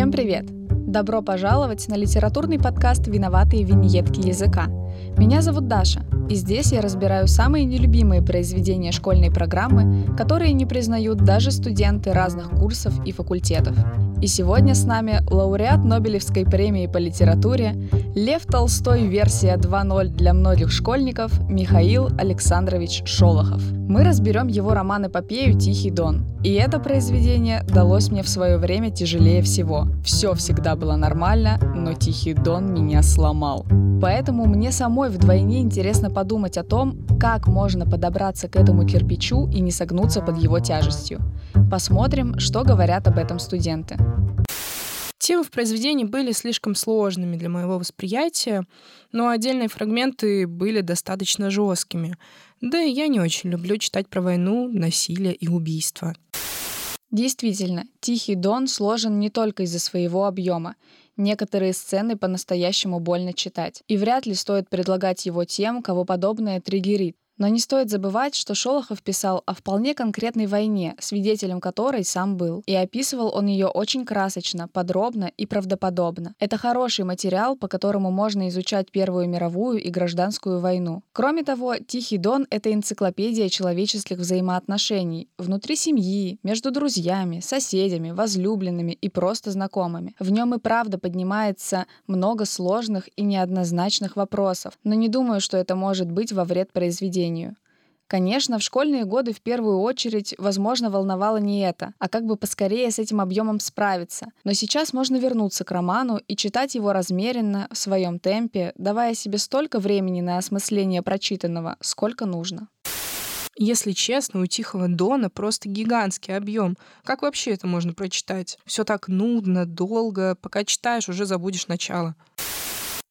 Всем привет! Добро пожаловать на литературный подкаст «Виноватые виньетки языка». Меня зовут Даша, и здесь я разбираю самые нелюбимые произведения школьной программы, которые не признают даже студенты разных курсов и факультетов. И сегодня с нами лауреат Нобелевской премии по литературе, Лев Толстой версия 2.0 для многих школьников Михаил Александрович Шолохов. Мы разберем его роман-эпопею «Тихий дон». И это произведение далось мне в свое время тяжелее всего. Все всегда было нормально, но «Тихий дон» меня сломал. Поэтому мне самой вдвойне интересно подумать о том, как можно подобраться к этому кирпичу и не согнуться под его тяжестью. Посмотрим, что говорят об этом студенты. Темы в произведении были слишком сложными для моего восприятия, но отдельные фрагменты были достаточно жесткими. Да и я не очень люблю читать про войну, насилие и убийство. Действительно, «Тихий дон» сложен не только из-за своего объема. Некоторые сцены по-настоящему больно читать. И вряд ли стоит предлагать его тем, кого подобное триггерит. Но не стоит забывать, что Шолохов писал о вполне конкретной войне, свидетелем которой сам был. И описывал он ее очень красочно, подробно и правдоподобно. Это хороший материал, по которому можно изучать Первую мировую и гражданскую войну. Кроме того, «Тихий дон» — это энциклопедия человеческих взаимоотношений внутри семьи, между друзьями, соседями, возлюбленными и просто знакомыми. В нем и правда поднимается много сложных и неоднозначных вопросов, но не думаю, что это может быть во вред произведения обучению. Конечно, в школьные годы в первую очередь, возможно, волновало не это, а как бы поскорее с этим объемом справиться. Но сейчас можно вернуться к роману и читать его размеренно, в своем темпе, давая себе столько времени на осмысление прочитанного, сколько нужно. Если честно, у Тихого Дона просто гигантский объем. Как вообще это можно прочитать? Все так нудно, долго. Пока читаешь, уже забудешь начало.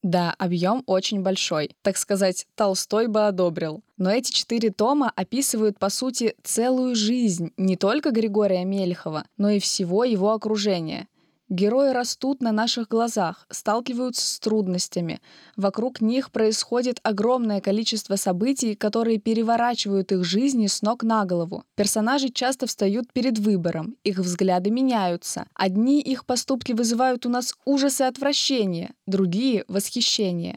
Да, объем очень большой. Так сказать, Толстой бы одобрил. Но эти четыре тома описывают, по сути, целую жизнь не только Григория Мельхова, но и всего его окружения — Герои растут на наших глазах, сталкиваются с трудностями. Вокруг них происходит огромное количество событий, которые переворачивают их жизни с ног на голову. Персонажи часто встают перед выбором, их взгляды меняются. Одни их поступки вызывают у нас ужас и отвращение, другие — восхищение.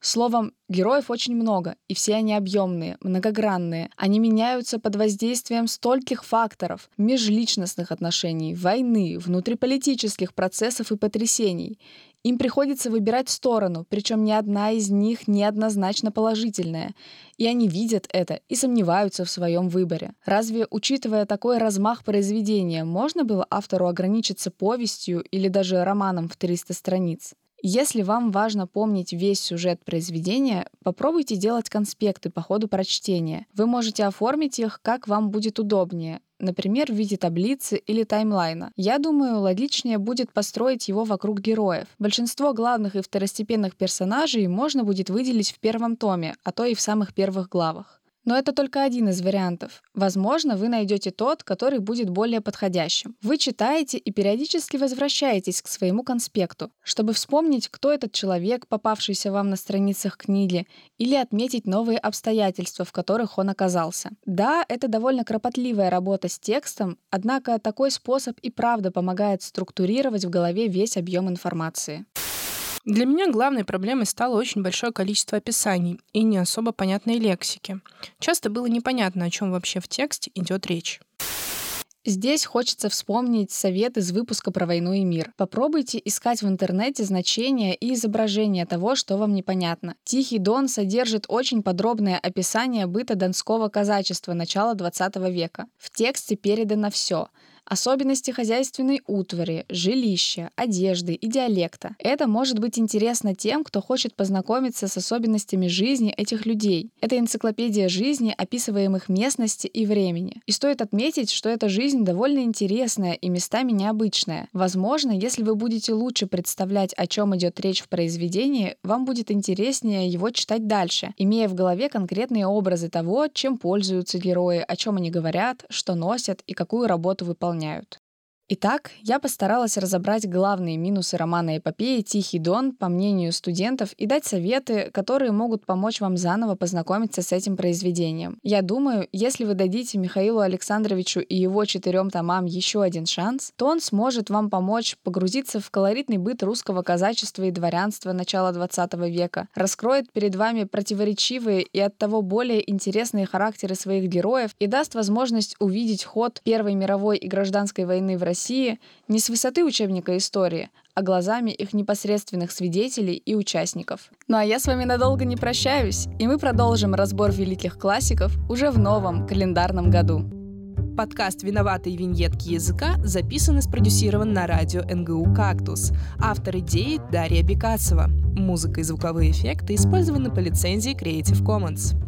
Словом, героев очень много, и все они объемные, многогранные. Они меняются под воздействием стольких факторов – межличностных отношений, войны, внутриполитических процессов и потрясений. Им приходится выбирать сторону, причем ни одна из них неоднозначно положительная. И они видят это и сомневаются в своем выборе. Разве, учитывая такой размах произведения, можно было автору ограничиться повестью или даже романом в 300 страниц? Если вам важно помнить весь сюжет произведения, попробуйте делать конспекты по ходу прочтения. Вы можете оформить их, как вам будет удобнее, например, в виде таблицы или таймлайна. Я думаю, логичнее будет построить его вокруг героев. Большинство главных и второстепенных персонажей можно будет выделить в первом томе, а то и в самых первых главах. Но это только один из вариантов. Возможно, вы найдете тот, который будет более подходящим. Вы читаете и периодически возвращаетесь к своему конспекту, чтобы вспомнить, кто этот человек, попавшийся вам на страницах книги, или отметить новые обстоятельства, в которых он оказался. Да, это довольно кропотливая работа с текстом, однако такой способ и правда помогает структурировать в голове весь объем информации. Для меня главной проблемой стало очень большое количество описаний и не особо понятной лексики. Часто было непонятно, о чем вообще в тексте идет речь. Здесь хочется вспомнить совет из выпуска про войну и мир. Попробуйте искать в интернете значения и изображения того, что вам непонятно. «Тихий дон» содержит очень подробное описание быта донского казачества начала 20 века. В тексте передано все — особенности хозяйственной утвари, жилища, одежды и диалекта. Это может быть интересно тем, кто хочет познакомиться с особенностями жизни этих людей. Это энциклопедия жизни, описываемых местности и времени. И стоит отметить, что эта жизнь довольно интересная и местами необычная. Возможно, если вы будете лучше представлять, о чем идет речь в произведении, вам будет интереснее его читать дальше, имея в голове конкретные образы того, чем пользуются герои, о чем они говорят, что носят и какую работу выполняют выполняют. Итак, я постаралась разобрать главные минусы романа эпопеи «Тихий дон» по мнению студентов и дать советы, которые могут помочь вам заново познакомиться с этим произведением. Я думаю, если вы дадите Михаилу Александровичу и его четырем томам еще один шанс, то он сможет вам помочь погрузиться в колоритный быт русского казачества и дворянства начала XX века, раскроет перед вами противоречивые и оттого более интересные характеры своих героев и даст возможность увидеть ход Первой мировой и гражданской войны в России России не с высоты учебника истории, а глазами их непосредственных свидетелей и участников. Ну а я с вами надолго не прощаюсь, и мы продолжим разбор великих классиков уже в новом календарном году. Подкаст «Виноватые виньетки языка» записан и спродюсирован на радио НГУ «Кактус». Автор идеи Дарья Бекасова. Музыка и звуковые эффекты использованы по лицензии Creative Commons.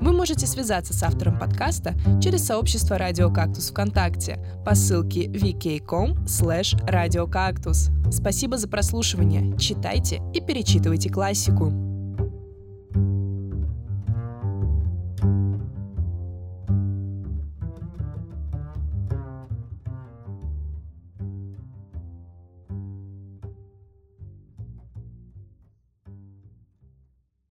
Вы можете связаться с автором подкаста через сообщество «Радио Кактус» ВКонтакте по ссылке vk.com slash radiocactus. Спасибо за прослушивание. Читайте и перечитывайте классику.